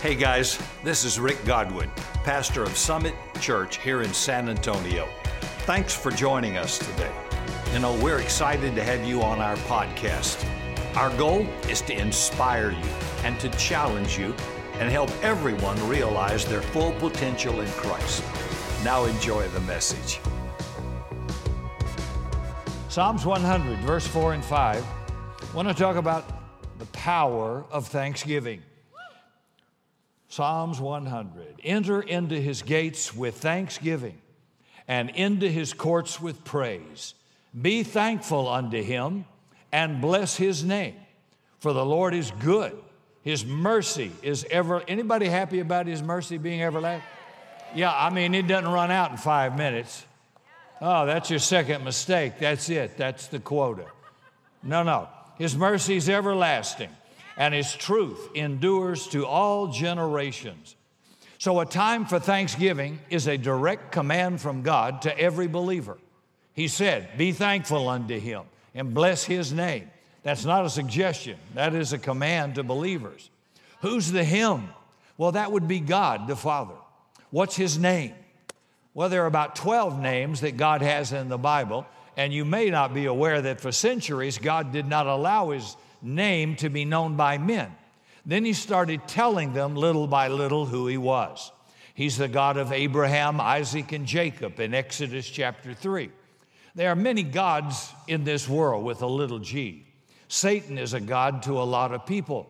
Hey guys, this is Rick Godwin, pastor of Summit Church here in San Antonio. Thanks for joining us today. You know, we're excited to have you on our podcast. Our goal is to inspire you and to challenge you and help everyone realize their full potential in Christ. Now enjoy the message. Psalms 100, verse 4 and 5. I want to talk about the power of thanksgiving. Psalms 100. Enter into his gates with thanksgiving and into his courts with praise. Be thankful unto him and bless his name. For the Lord is good. His mercy is ever. Anybody happy about his mercy being everlasting? Yeah, I mean, it doesn't run out in five minutes. Oh, that's your second mistake. That's it. That's the quota. No, no. His mercy is everlasting and his truth endures to all generations. So, a time for thanksgiving is a direct command from God to every believer. He said, Be thankful unto him and bless his name. That's not a suggestion, that is a command to believers. Who's the him? Well, that would be God the Father. What's his name? Well, there are about 12 names that God has in the Bible, and you may not be aware that for centuries God did not allow his name to be known by men. Then he started telling them little by little who he was. He's the God of Abraham, Isaac, and Jacob in Exodus chapter 3. There are many gods in this world with a little g. Satan is a God to a lot of people.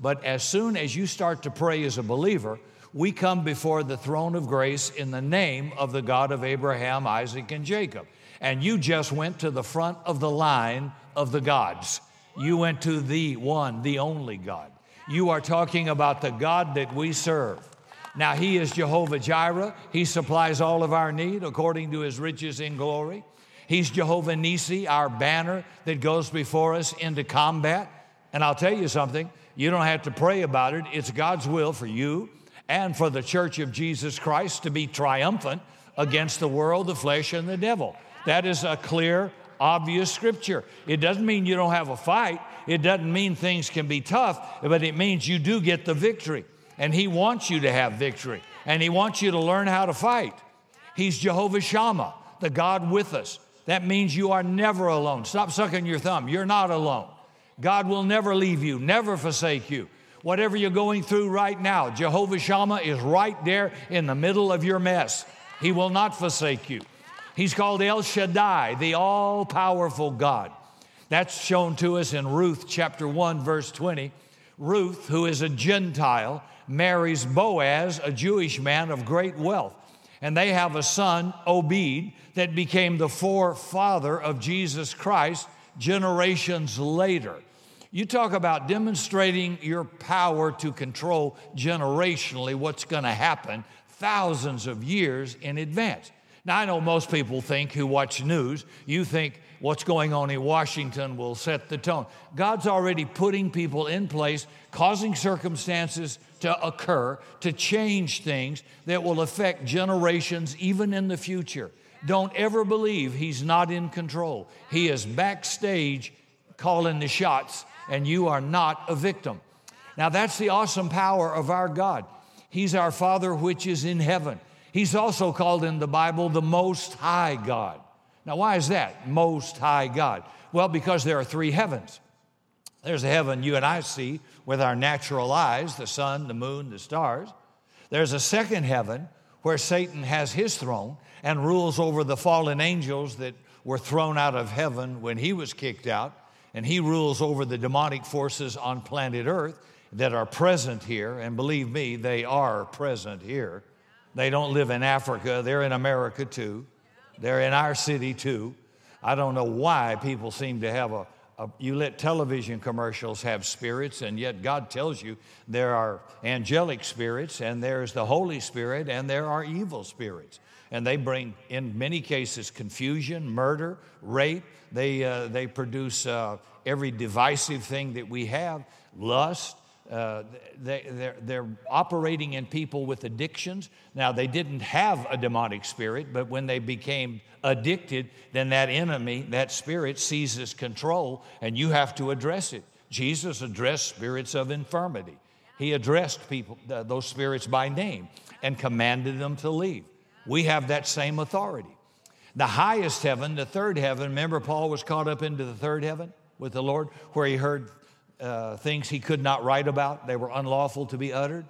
But as soon as you start to pray as a believer, we come before the throne of grace in the name of the God of Abraham, Isaac, and Jacob. And you just went to the front of the line of the gods. You went to the one, the only God. You are talking about the God that we serve. Now, He is Jehovah Jireh. He supplies all of our need according to His riches in glory. He's Jehovah Nisi, our banner that goes before us into combat. And I'll tell you something, you don't have to pray about it. It's God's will for you and for the church of Jesus Christ to be triumphant against the world, the flesh, and the devil. That is a clear obvious scripture. It doesn't mean you don't have a fight, it doesn't mean things can be tough, but it means you do get the victory. And He wants you to have victory, and He wants you to learn how to fight. He's Jehovah Shammah, the God with us. That means you are never alone. Stop sucking your thumb. You're not alone. God will never leave you, never forsake you. Whatever you're going through right now, Jehovah Shammah is right there in the middle of your mess. He will not forsake you. He's called El Shaddai, the all powerful God. That's shown to us in Ruth chapter 1, verse 20. Ruth, who is a Gentile, marries Boaz, a Jewish man of great wealth. And they have a son, Obed, that became the forefather of Jesus Christ generations later. You talk about demonstrating your power to control generationally what's going to happen thousands of years in advance. Now, I know most people think who watch news, you think what's going on in Washington will set the tone. God's already putting people in place, causing circumstances to occur to change things that will affect generations even in the future. Don't ever believe He's not in control. He is backstage calling the shots, and you are not a victim. Now, that's the awesome power of our God. He's our Father which is in heaven. He's also called in the Bible the Most High God. Now, why is that? Most High God. Well, because there are three heavens. There's a heaven you and I see with our natural eyes the sun, the moon, the stars. There's a second heaven where Satan has his throne and rules over the fallen angels that were thrown out of heaven when he was kicked out. And he rules over the demonic forces on planet Earth that are present here. And believe me, they are present here. They don't live in Africa, they're in America too. They're in our city too. I don't know why people seem to have a, a, you let television commercials have spirits, and yet God tells you there are angelic spirits, and there's the Holy Spirit, and there are evil spirits. And they bring, in many cases, confusion, murder, rape. They, uh, they produce uh, every divisive thing that we have lust, uh, they, they're, they're operating in people with addictions. Now, they didn't have a demonic spirit, but when they became addicted, then that enemy, that spirit, seizes control, and you have to address it. Jesus addressed spirits of infirmity. He addressed people, those spirits by name and commanded them to leave. We have that same authority. The highest heaven, the third heaven, remember Paul was caught up into the third heaven with the Lord where he heard uh, things he could not write about, they were unlawful to be uttered.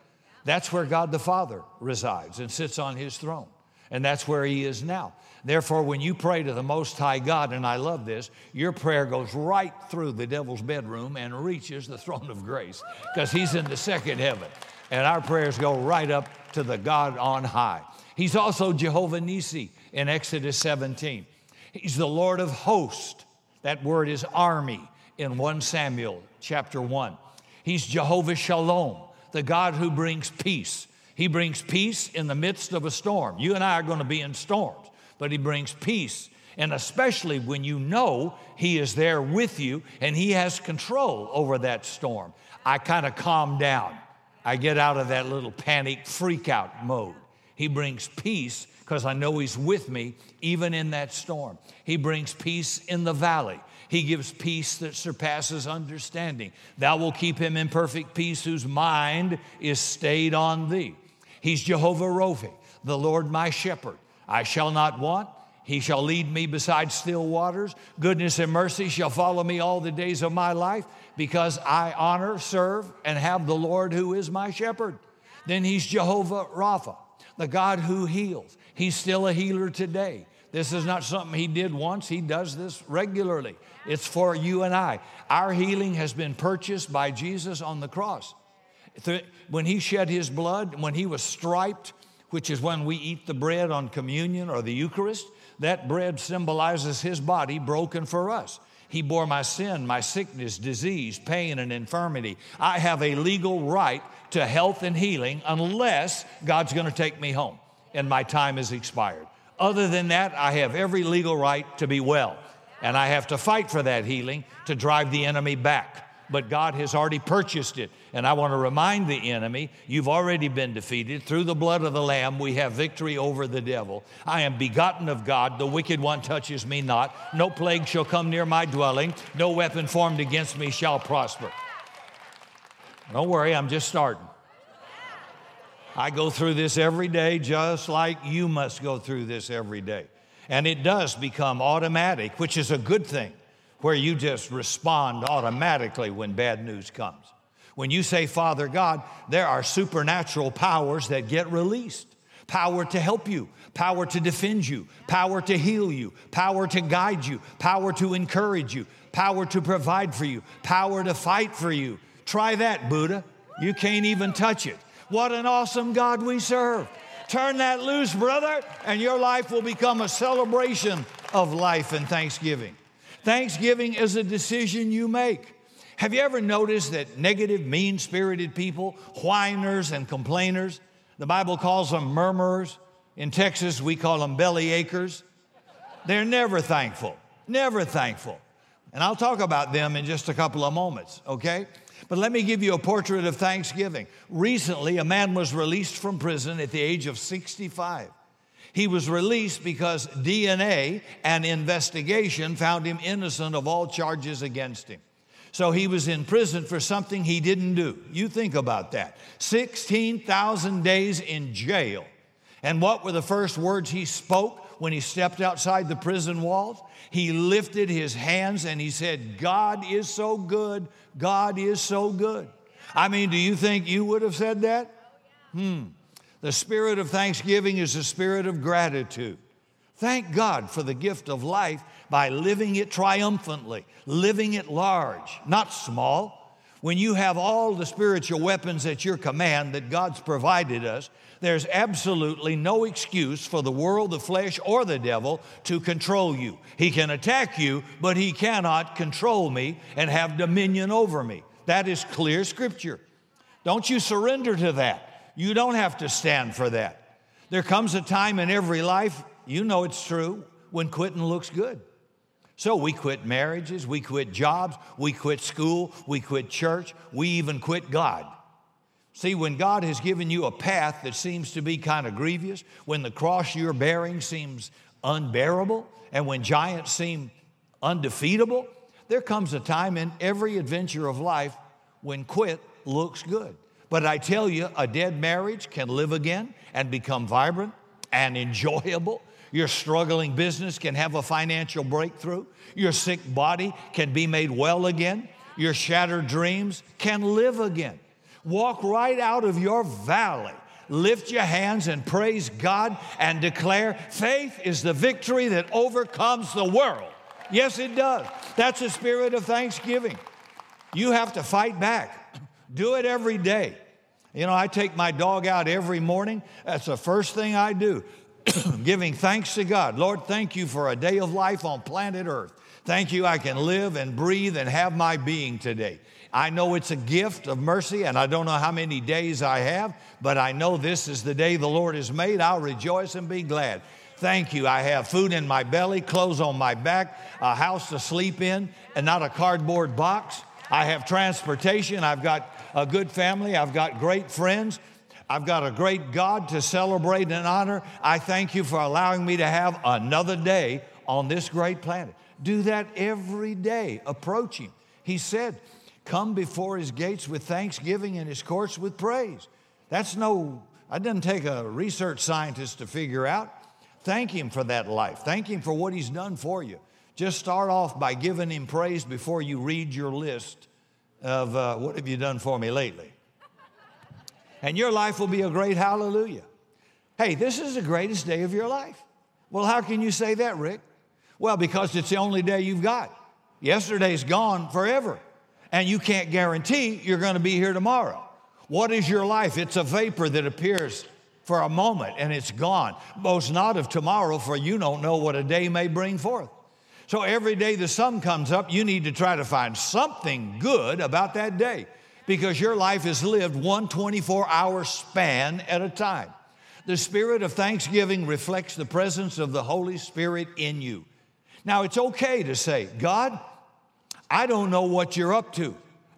That's where God the Father resides and sits on his throne. And that's where he is now. Therefore, when you pray to the Most High God, and I love this, your prayer goes right through the devil's bedroom and reaches the throne of grace because he's in the second heaven. And our prayers go right up to the God on high. He's also Jehovah Nisi in Exodus 17. He's the Lord of hosts. That word is army in 1 Samuel chapter 1. He's Jehovah Shalom, the God who brings peace. He brings peace in the midst of a storm. You and I are going to be in storms, but He brings peace. And especially when you know He is there with you and He has control over that storm. I kind of calm down. I get out of that little panic freak out mode. He brings peace because I know He's with me even in that storm. He brings peace in the valley. He gives peace that surpasses understanding. Thou will keep him in perfect peace whose mind is stayed on thee. He's Jehovah Rophi, the Lord my shepherd. I shall not want. He shall lead me beside still waters. Goodness and mercy shall follow me all the days of my life because I honor, serve, and have the Lord who is my shepherd. Then he's Jehovah Rapha, the God who heals. He's still a healer today. This is not something he did once, he does this regularly. It's for you and I. Our healing has been purchased by Jesus on the cross when he shed his blood, when he was striped, which is when we eat the bread on communion or the Eucharist, that bread symbolizes his body broken for us. He bore my sin, my sickness, disease, pain, and infirmity. I have a legal right to health and healing unless God's going to take me home and my time is expired. Other than that, I have every legal right to be well. And I have to fight for that healing to drive the enemy back but God has already purchased it. And I want to remind the enemy, you've already been defeated. Through the blood of the Lamb, we have victory over the devil. I am begotten of God. The wicked one touches me not. No plague shall come near my dwelling. No weapon formed against me shall prosper. Don't worry, I'm just starting. I go through this every day, just like you must go through this every day. And it does become automatic, which is a good thing where you just respond automatically when bad news comes. When you say, Father God, there are supernatural powers that get released power to help you, power to defend you, power to heal you, power to guide you, power to encourage you, power to provide for you, power to fight for you. Try that, Buddha. You can't even touch it. What an awesome God we serve. Turn that loose, brother, and your life will become a celebration of life and thanksgiving. Thanksgiving is a decision you make. Have you ever noticed that negative, mean spirited people, whiners and complainers, the Bible calls them murmurers. In Texas, we call them belly achers. They're never thankful, never thankful. And I'll talk about them in just a couple of moments, okay? But let me give you a portrait of Thanksgiving. Recently, a man was released from prison at the age of 65. He was released because DNA and investigation found him innocent of all charges against him. So he was in prison for something he didn't do. You think about that 16,000 days in jail. And what were the first words he spoke when he stepped outside the prison walls? He lifted his hands and he said, God is so good. God is so good. I mean, do you think you would have said that? Hmm. The spirit of thanksgiving is a spirit of gratitude. Thank God for the gift of life by living it triumphantly, living it large, not small. When you have all the spiritual weapons at your command that God's provided us, there's absolutely no excuse for the world, the flesh, or the devil to control you. He can attack you, but he cannot control me and have dominion over me. That is clear scripture. Don't you surrender to that. You don't have to stand for that. There comes a time in every life, you know it's true, when quitting looks good. So we quit marriages, we quit jobs, we quit school, we quit church, we even quit God. See, when God has given you a path that seems to be kind of grievous, when the cross you're bearing seems unbearable, and when giants seem undefeatable, there comes a time in every adventure of life when quit looks good. But I tell you, a dead marriage can live again and become vibrant and enjoyable. Your struggling business can have a financial breakthrough. Your sick body can be made well again. Your shattered dreams can live again. Walk right out of your valley. Lift your hands and praise God and declare faith is the victory that overcomes the world. Yes, it does. That's a spirit of thanksgiving. You have to fight back. Do it every day. You know, I take my dog out every morning. That's the first thing I do, giving thanks to God. Lord, thank you for a day of life on planet Earth. Thank you, I can live and breathe and have my being today. I know it's a gift of mercy, and I don't know how many days I have, but I know this is the day the Lord has made. I'll rejoice and be glad. Thank you. I have food in my belly, clothes on my back, a house to sleep in, and not a cardboard box. I have transportation. I've got a good family. I've got great friends. I've got a great God to celebrate and honor. I thank you for allowing me to have another day on this great planet. Do that every day. Approach Him. He said, Come before His gates with thanksgiving and His courts with praise. That's no, I didn't take a research scientist to figure out. Thank Him for that life. Thank Him for what He's done for you. Just start off by giving Him praise before you read your list of uh, what have you done for me lately. And your life will be a great hallelujah. Hey, this is the greatest day of your life. Well, how can you say that, Rick? Well, because it's the only day you've got. Yesterday's gone forever, and you can't guarantee you're going to be here tomorrow. What is your life? It's a vapor that appears for a moment and it's gone. Boast not of tomorrow, for you don't know what a day may bring forth. So every day the sun comes up, you need to try to find something good about that day because your life is lived one 24 hour span at a time. The spirit of thanksgiving reflects the presence of the Holy Spirit in you. Now, it's okay to say, God, I don't know what you're up to.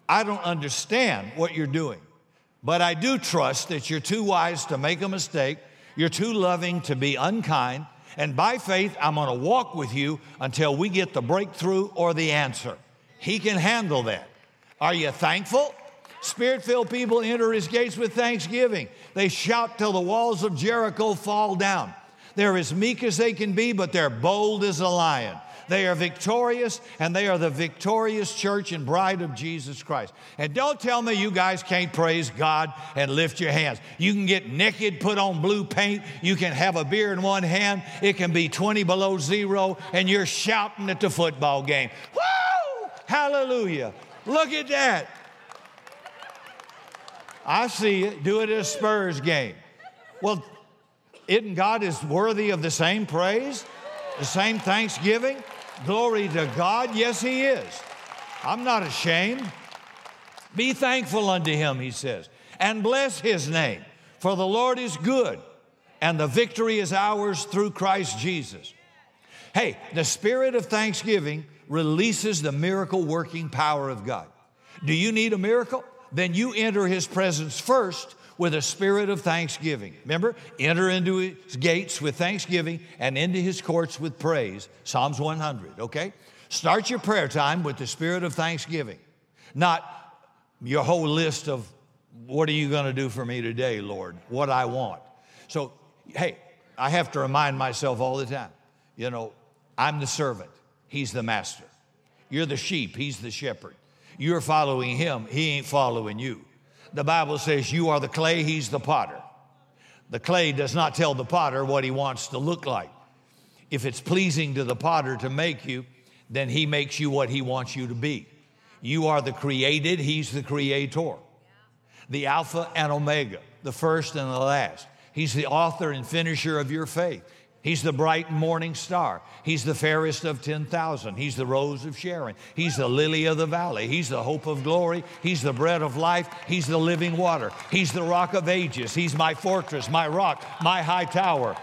I don't understand what you're doing. But I do trust that you're too wise to make a mistake. You're too loving to be unkind. And by faith, I'm to walk with you until we get the breakthrough or the answer. He can handle that. Are you thankful? Spirit filled people enter his gates with thanksgiving. They shout till the walls of Jericho fall down. They're as meek as they can be, but they're bold as a lion. They are victorious, and they are the victorious church and bride of Jesus Christ. And don't tell me you guys can't praise God and lift your hands. You can get naked, put on blue paint, you can have a beer in one hand, it can be 20 below zero, and you're shouting at the football game. Woo! Hallelujah. Look at that. I see it. Do it at a Spurs game. Well, isn't God is worthy of the same praise, the same thanksgiving? Glory to God. Yes, He is. I'm not ashamed. Be thankful unto Him, He says, and bless His name, for the Lord is good, and the victory is ours through Christ Jesus. Hey, the spirit of thanksgiving releases the miracle working power of God. Do you need a miracle? Then you enter His presence first with a spirit of thanksgiving. Remember, enter into his gates with thanksgiving and into his courts with praise. Psalms 100, okay? Start your prayer time with the spirit of thanksgiving, not your whole list of what are you going to do for me today, Lord? What I want. So, hey, I have to remind myself all the time, you know, I'm the servant, he's the master. You're the sheep, he's the shepherd. You're following him, he ain't following you the Bible says, You are the clay, he's the potter. The clay does not tell the potter what he wants to look like. If it's pleasing to the potter to make you, then he makes you what he wants you to be. You are the created, he's the creator. The Alpha and Omega, the first and the last. He's the author and finisher of your faith. He's the bright morning star. He's the fairest of 10,000. He's the rose of Sharon. He's the lily of the valley. He's the hope of glory. He's the bread of life. He's the living water. He's the rock of ages. He's my fortress, my rock, my high tower.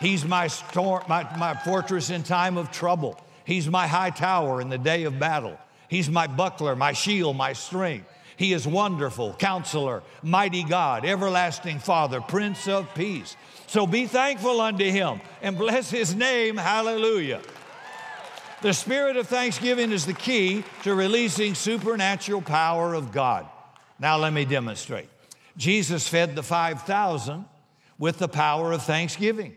He's my, storm, my, my fortress in time of trouble. He's my high tower in the day of battle. He's my buckler, my shield, my strength. He is wonderful, counselor, mighty God, everlasting Father, Prince of Peace. So be thankful unto him and bless his name. Hallelujah. The spirit of thanksgiving is the key to releasing supernatural power of God. Now, let me demonstrate. Jesus fed the 5,000 with the power of thanksgiving.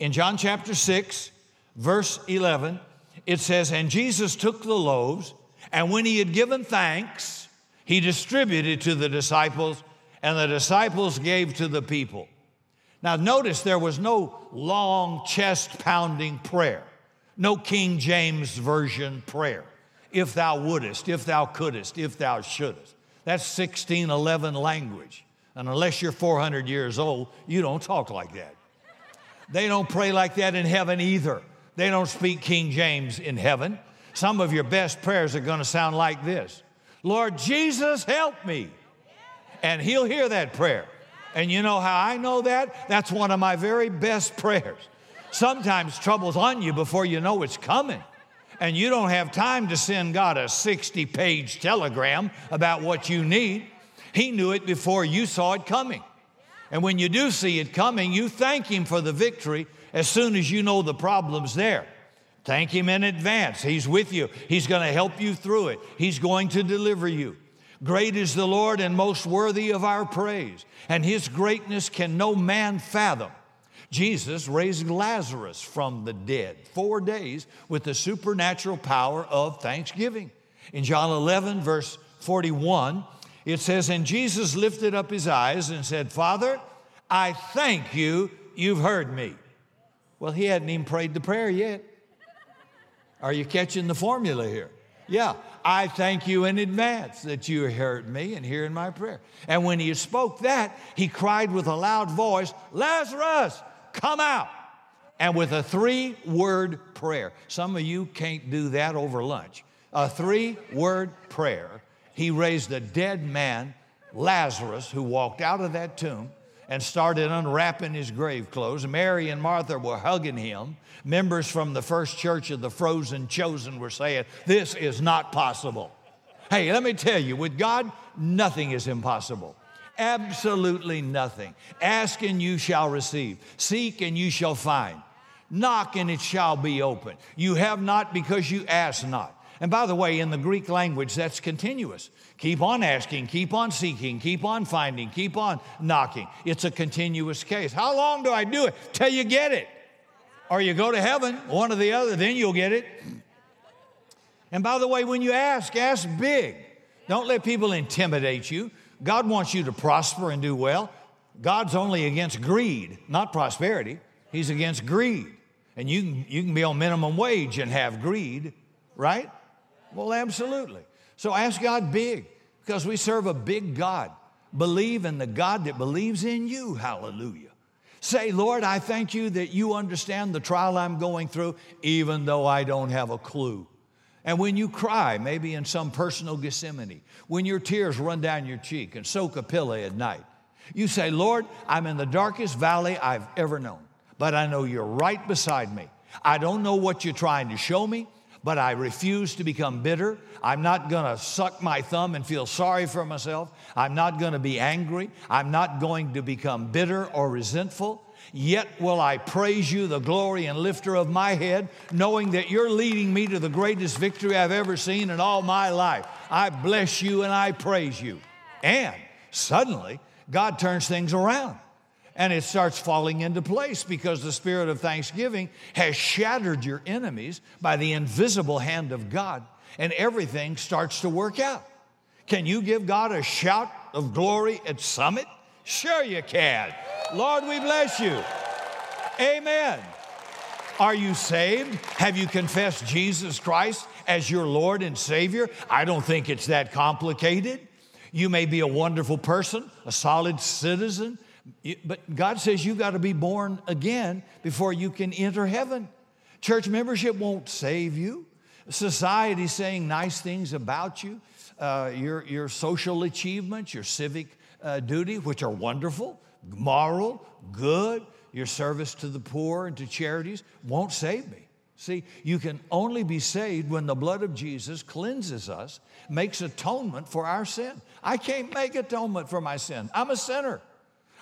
In John chapter 6, verse 11, it says, And Jesus took the loaves, and when he had given thanks, he distributed to the disciples, and the disciples gave to the people. Now, notice there was no long chest pounding prayer, no King James Version prayer. If thou wouldest, if thou couldest, if thou shouldest. That's 1611 language. And unless you're 400 years old, you don't talk like that. They don't pray like that in heaven either. They don't speak King James in heaven. Some of your best prayers are going to sound like this Lord Jesus, help me. And He'll hear that prayer. And you know how I know that? That's one of my very best prayers. Sometimes trouble's on you before you know it's coming. And you don't have time to send God a 60 page telegram about what you need. He knew it before you saw it coming. And when you do see it coming, you thank Him for the victory as soon as you know the problem's there. Thank Him in advance. He's with you, He's going to help you through it, He's going to deliver you. Great is the Lord and most worthy of our praise, and His greatness can no man fathom. Jesus raised Lazarus from the dead four days with the supernatural power of thanksgiving. In John 11, verse 41, it says, And Jesus lifted up his eyes and said, Father, I thank you, you've heard me. Well, he hadn't even prayed the prayer yet. Are you catching the formula here? Yeah, I thank you in advance that you heard me and hearing my prayer. And when he spoke that, he cried with a loud voice, Lazarus, come out. And with a three word prayer, some of you can't do that over lunch. A three word prayer he raised a dead man, Lazarus, who walked out of that tomb and started unwrapping his grave clothes. Mary and Martha were hugging him. Members from the first church of the frozen chosen were saying, This is not possible. Hey, let me tell you, with God, nothing is impossible. Absolutely nothing. Ask and you shall receive, seek and you shall find, knock and it shall be open. You have not because you ask not. And by the way, in the Greek language, that's continuous. Keep on asking, keep on seeking, keep on finding, keep on knocking. It's a continuous case. How long do I do it? Till you get it. Or you go to heaven, one or the other, then you'll get it. And by the way, when you ask, ask big. Don't let people intimidate you. God wants you to prosper and do well. God's only against greed, not prosperity. He's against greed. And you can, you can be on minimum wage and have greed, right? Well, absolutely. So ask God big because we serve a big God. Believe in the God that believes in you. Hallelujah. Say, Lord, I thank you that you understand the trial I'm going through, even though I don't have a clue. And when you cry, maybe in some personal Gethsemane, when your tears run down your cheek and soak a pillow at night, you say, Lord, I'm in the darkest valley I've ever known, but I know you're right beside me. I don't know what you're trying to show me but I refuse to become bitter. I'm not going to suck my thumb and feel sorry for myself. I'm not going to be angry. I'm not going to become bitter or resentful. Yet will I praise you, the glory and lifter of my head, knowing that you're leading me to the greatest victory I've ever seen in all my life. I bless you and I praise you. And suddenly, God turns things around and it starts falling into place because the spirit of thanksgiving has shattered your enemies by the invisible hand of God, and everything starts to work out. Can you give God a shout of glory at Summit? Sure, you can. Lord, we bless you. Amen. Are you saved? Have you confessed Jesus Christ as your Lord and Savior? I don't think it's that complicated. You may be a wonderful person, a solid citizen, but God says you got to be born again before you can enter heaven. Church membership won't save you. Society saying nice things about you, uh, your, your social achievements, your civic uh, duty, which are wonderful, moral, good, your service to the poor and to charities, won't save me. See, you can only be saved when the blood of Jesus cleanses us, makes atonement for our sin. I can't make atonement for my sin. I'm a sinner.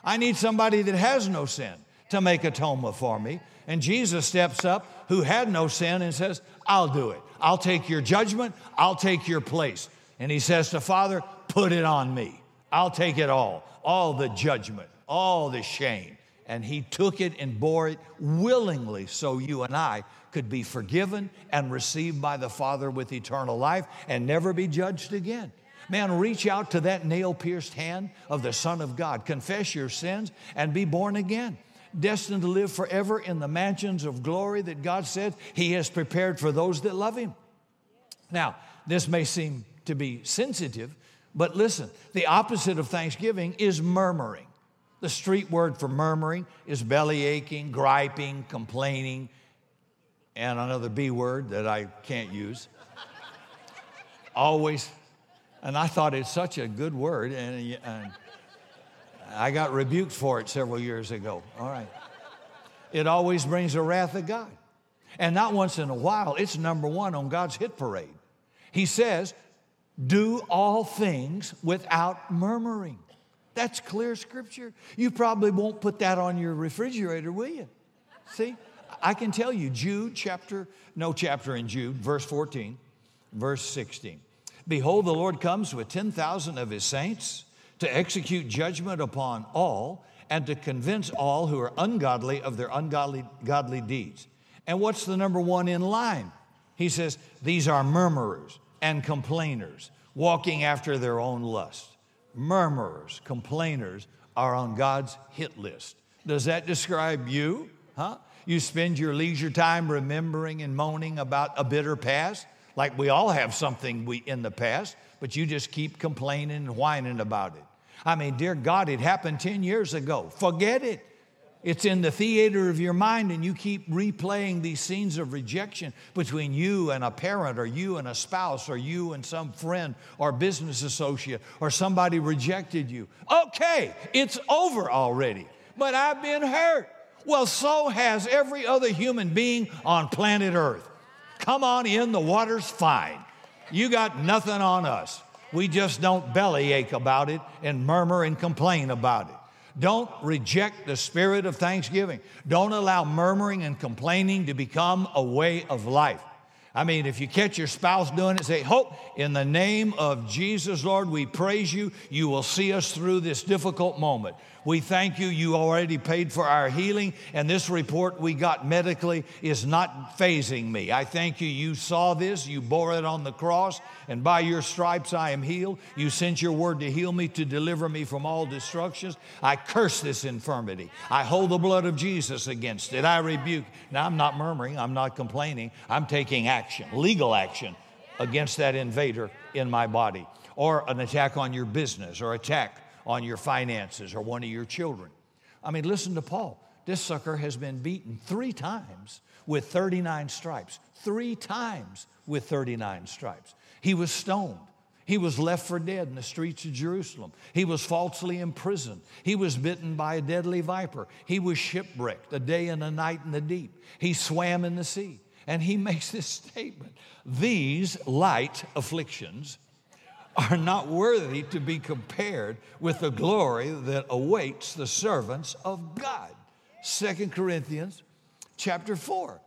I need somebody that has no sin to make atonement for me. And Jesus steps up, who had no sin, and says, I'll do it. I'll take your judgment, I'll take your place. And he says to Father, Put it on me. I'll take it all, all the judgment, all the shame. And he took it and bore it willingly so you and I could be forgiven and received by the Father with eternal life and never be judged again. Man, reach out to that nail pierced hand of the Son of God. Confess your sins and be born again. Destined to live forever in the mansions of glory that God said He has prepared for those that love Him. Now, this may seem to be sensitive, but listen the opposite of thanksgiving is murmuring. The street word for murmuring is belly aching, griping, complaining, and another B word that I can't use. Always and I thought it's such a good word, and, and I got rebuked for it several years ago. All right. It always brings the wrath of God. And not once in a while, it's number one on God's hit parade. He says, Do all things without murmuring. That's clear scripture. You probably won't put that on your refrigerator, will you? See? I can tell you, Jude chapter, no chapter in Jude, verse 14, verse 16. Behold, the Lord comes with 10,000 of his saints to execute judgment upon all and to convince all who are ungodly of their ungodly godly deeds. And what's the number one in line? He says, These are murmurers and complainers, walking after their own lust. Murmurers, complainers are on God's hit list. Does that describe you? Huh? You spend your leisure time remembering and moaning about a bitter past? Like we all have something we, in the past, but you just keep complaining and whining about it. I mean, dear God, it happened 10 years ago. Forget it. It's in the theater of your mind, and you keep replaying these scenes of rejection between you and a parent, or you and a spouse, or you and some friend or business associate, or somebody rejected you. Okay, it's over already, but I've been hurt. Well, so has every other human being on planet Earth. Come on in, the water's fine. You got nothing on us. We just don't bellyache about it and murmur and complain about it. Don't reject the spirit of thanksgiving. Don't allow murmuring and complaining to become a way of life. I mean, if you catch your spouse doing it, say, Hope, in the name of Jesus, Lord, we praise you. You will see us through this difficult moment. We thank you. You already paid for our healing, and this report we got medically is not phasing me. I thank you. You saw this, you bore it on the cross, and by your stripes I am healed. You sent your word to heal me, to deliver me from all destructions. I curse this infirmity. I hold the blood of Jesus against it. I rebuke. Now, I'm not murmuring, I'm not complaining, I'm taking action, legal action against that invader in my body, or an attack on your business, or attack on your finances or one of your children. I mean, listen to Paul. This sucker has been beaten three times with 39 stripes. Three times with 39 stripes. He was stoned. He was left for dead in the streets of Jerusalem. He was falsely imprisoned. He was bitten by a deadly viper. He was shipwrecked a day and a night in the deep. He swam in the sea. And he makes this statement These light afflictions are not worthy to be compared with the glory that awaits the servants of God. Second Corinthians chapter 4.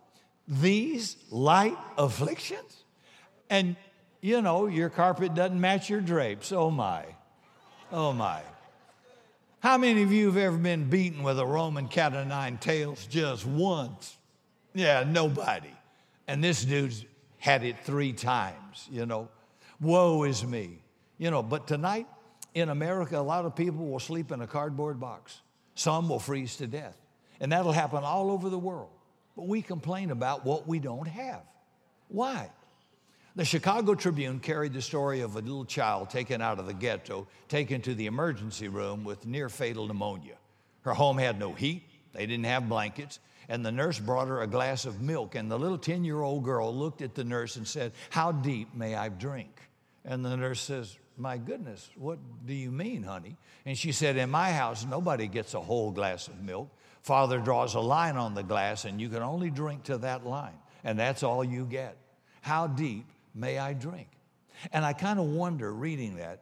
These light afflictions, and you know, your carpet doesn't match your drapes. Oh my. Oh my. How many of you have ever been beaten with a Roman cat o' nine tails just once? Yeah, nobody. And this dude's had it three times, you know. Woe is me. You know, but tonight in America, a lot of people will sleep in a cardboard box. Some will freeze to death. And that'll happen all over the world. But we complain about what we don't have. Why? The Chicago Tribune carried the story of a little child taken out of the ghetto, taken to the emergency room with near fatal pneumonia. Her home had no heat, they didn't have blankets, and the nurse brought her a glass of milk. And the little 10 year old girl looked at the nurse and said, How deep may I drink? And the nurse says, My goodness, what do you mean, honey? And she said, In my house, nobody gets a whole glass of milk. Father draws a line on the glass, and you can only drink to that line, and that's all you get. How deep may I drink? And I kind of wonder reading that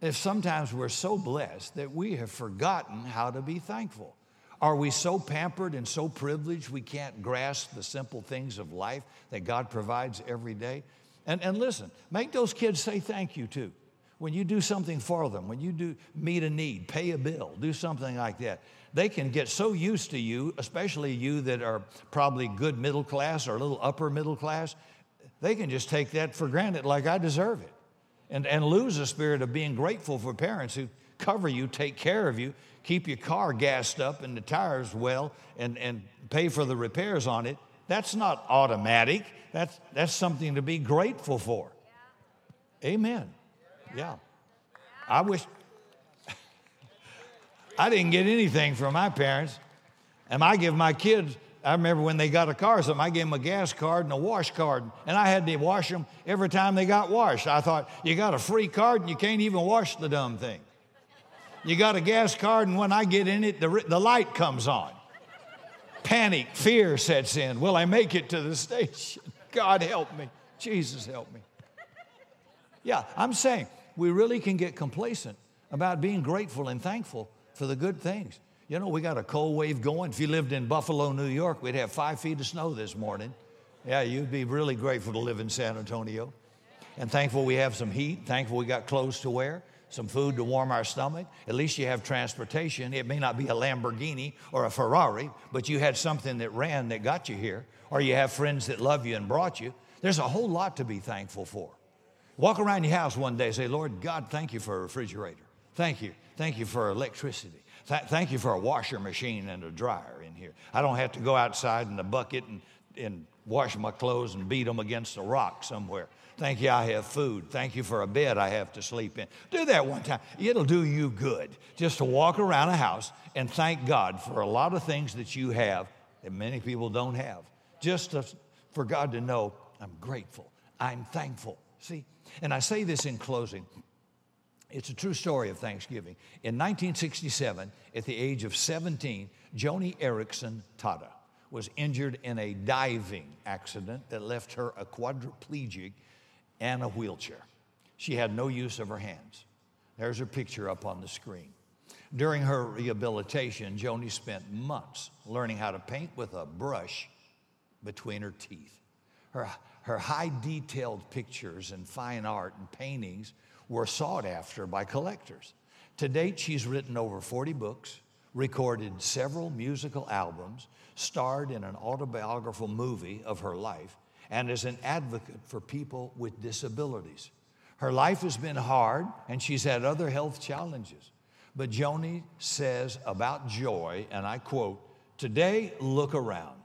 if sometimes we're so blessed that we have forgotten how to be thankful. Are we so pampered and so privileged we can't grasp the simple things of life that God provides every day? And, and listen, make those kids say thank you too. when you do something for them, when you do meet a need, pay a bill, do something like that, they can get so used to you, especially you that are probably good middle class or a little upper middle class, they can just take that for granted like I deserve it and, and lose the spirit of being grateful for parents who cover you, take care of you, keep your car gassed up and the tires well, and, and pay for the repairs on it. That's not automatic. That's, that's something to be grateful for. Amen. Yeah. I wish I didn't get anything from my parents. And I give my kids, I remember when they got a car or something, I gave them a gas card and a wash card. And I had to wash them every time they got washed. I thought, you got a free card and you can't even wash the dumb thing. You got a gas card, and when I get in it, the, the light comes on. Panic, fear sets in. Will I make it to the station? God help me. Jesus help me. Yeah, I'm saying we really can get complacent about being grateful and thankful for the good things. You know, we got a cold wave going. If you lived in Buffalo, New York, we'd have five feet of snow this morning. Yeah, you'd be really grateful to live in San Antonio. And thankful we have some heat, thankful we got clothes to wear, some food to warm our stomach. At least you have transportation. It may not be a Lamborghini or a Ferrari, but you had something that ran that got you here, or you have friends that love you and brought you. There's a whole lot to be thankful for. Walk around your house one day say, Lord God, thank you for a refrigerator. Thank you. Thank you for electricity. Th- thank you for a washer machine and a dryer in here. I don't have to go outside in a bucket and, and wash my clothes and beat them against a rock somewhere. Thank you, I have food. Thank you for a bed I have to sleep in. Do that one time. It'll do you good just to walk around a house and thank God for a lot of things that you have that many people don't have. Just to, for God to know, I'm grateful, I'm thankful. See? And I say this in closing. It's a true story of Thanksgiving. In 1967, at the age of 17, Joni Eareckson Tada was injured in a diving accident that left her a quadriplegic and a wheelchair. She had no use of her hands. There's her picture up on the screen. During her rehabilitation, Joni spent months learning how to paint with a brush between her teeth. Her, her high detailed pictures and fine art and paintings were sought after by collectors. To date, she's written over 40 books, recorded several musical albums, starred in an autobiographical movie of her life, and is an advocate for people with disabilities. Her life has been hard, and she's had other health challenges. But Joni says about joy, and I quote, Today, look around.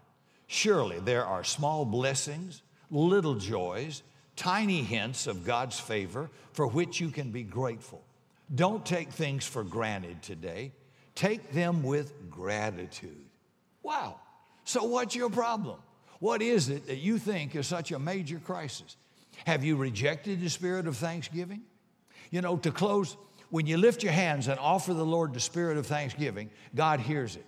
Surely there are small blessings, little joys, tiny hints of God's favor for which you can be grateful. Don't take things for granted today, take them with gratitude. Wow. So, what's your problem? What is it that you think is such a major crisis? Have you rejected the spirit of thanksgiving? You know, to close, when you lift your hands and offer the Lord the spirit of thanksgiving, God hears it.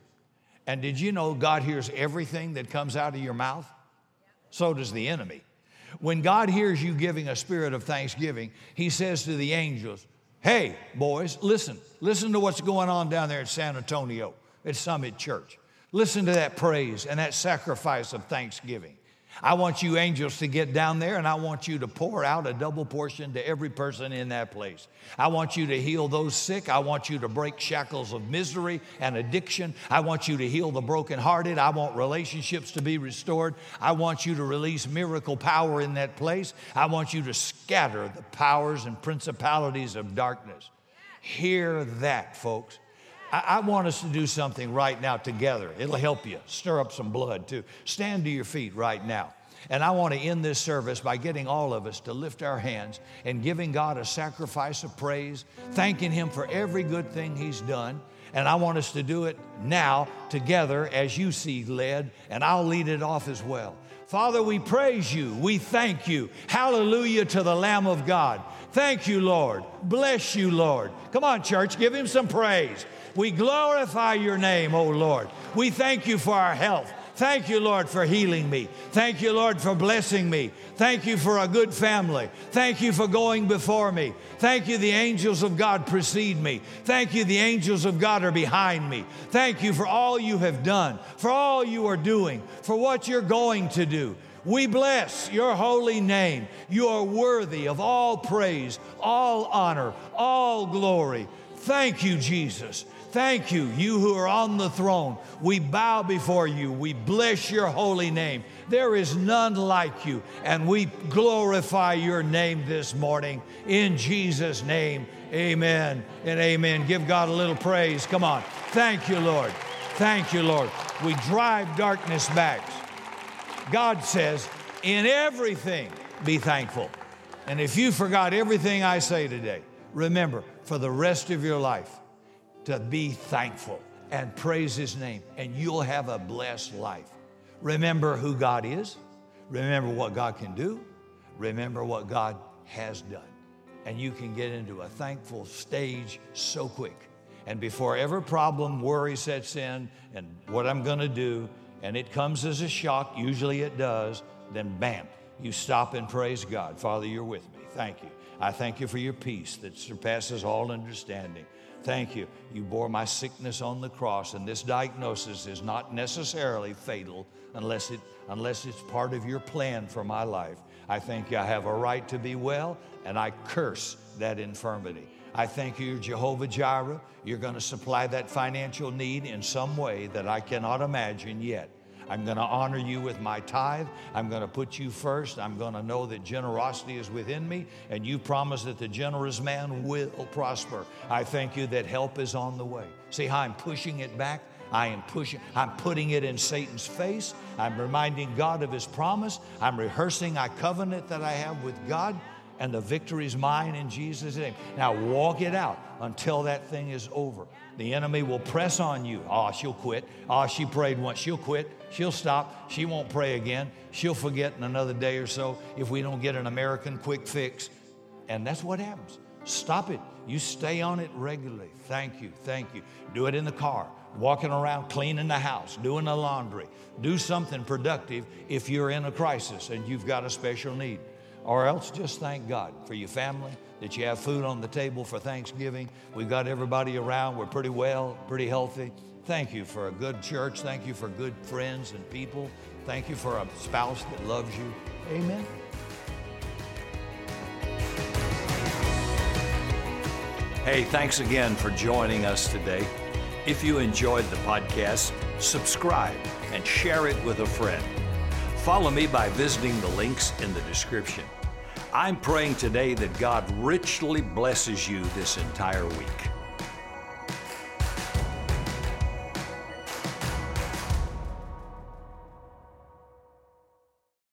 And did you know God hears everything that comes out of your mouth? So does the enemy. When God hears you giving a spirit of thanksgiving, He says to the angels, Hey, boys, listen. Listen to what's going on down there at San Antonio at Summit Church. Listen to that praise and that sacrifice of thanksgiving. I want you angels to get down there and I want you to pour out a double portion to every person in that place. I want you to heal those sick. I want you to break shackles of misery and addiction. I want you to heal the brokenhearted. I want relationships to be restored. I want you to release miracle power in that place. I want you to scatter the powers and principalities of darkness. Hear that, folks. I, I, want us to do something right now together. It'll help you stir up some blood too. Stand to your feet right now. And I want to end this service by getting all of us to lift our hands and giving God a sacrifice of praise, thanking Him for every good thing He's done. And I want us to do it now together as you see led, and I'll lead it off as well. Father, we praise you. We thank you. Hallelujah to the Lamb of God. Thank you, Lord. Bless you, Lord. Come on, church, give him some praise. We glorify your name, O Lord. We thank you for our health. Thank you, Lord, for healing me. Thank you, Lord, for blessing me. Thank you for a good family. Thank you for going before me. Thank you, the angels of God precede me. Thank you, the angels of God are behind me. Thank you for all you have done, for all you are doing, for what you're going to do. We bless your holy name. You are worthy of all praise, all honor, all glory. Thank you, Jesus. Thank you, you who are on the throne. We bow before you. We bless your holy name. There is none like you, and we glorify your name this morning. In Jesus' name, amen and amen. Give God a little praise. Come on. Thank you, Lord. Thank you, Lord. We drive darkness back. God says, in everything, be thankful. And if you forgot everything I say today, remember for the rest of your life to be thankful and praise His name, and you'll have a blessed life. Remember who God is, remember what God can do, remember what God has done. And you can get into a thankful stage so quick. And before every problem, worry sets in, and what I'm gonna do, and it comes as a shock, usually it does, then bam, you stop and praise God. Father, you're with me. Thank you. I thank you for your peace that surpasses all understanding. Thank you. You bore my sickness on the cross, and this diagnosis is not necessarily fatal unless, it, unless it's part of your plan for my life. I think I have a right to be well, and I curse that infirmity. I thank you, Jehovah Jireh. You're going to supply that financial need in some way that I cannot imagine yet. I'm going to honor you with my tithe. I'm going to put you first. I'm going to know that generosity is within me, and you promise that the generous man will prosper. I thank you that help is on the way. See how I'm pushing it back? I am pushing, I'm putting it in Satan's face. I'm reminding God of his promise. I'm rehearsing a covenant that I have with God and the victory is mine in Jesus' name. Now walk it out until that thing is over. The enemy will press on you. Oh, she'll quit. Oh, she prayed once. She'll quit. She'll stop. She won't pray again. She'll forget in another day or so if we don't get an American quick fix. And that's what happens. Stop it. You stay on it regularly. Thank you. Thank you. Do it in the car, walking around, cleaning the house, doing the laundry. Do something productive if you're in a crisis and you've got a special need. Or else just thank God for your family, that you have food on the table for Thanksgiving. We've got everybody around. We're pretty well, pretty healthy. Thank you for a good church. Thank you for good friends and people. Thank you for a spouse that loves you. Amen. Hey, thanks again for joining us today. If you enjoyed the podcast, subscribe and share it with a friend. Follow me by visiting the links in the description. I'm praying today that God richly blesses you this entire week.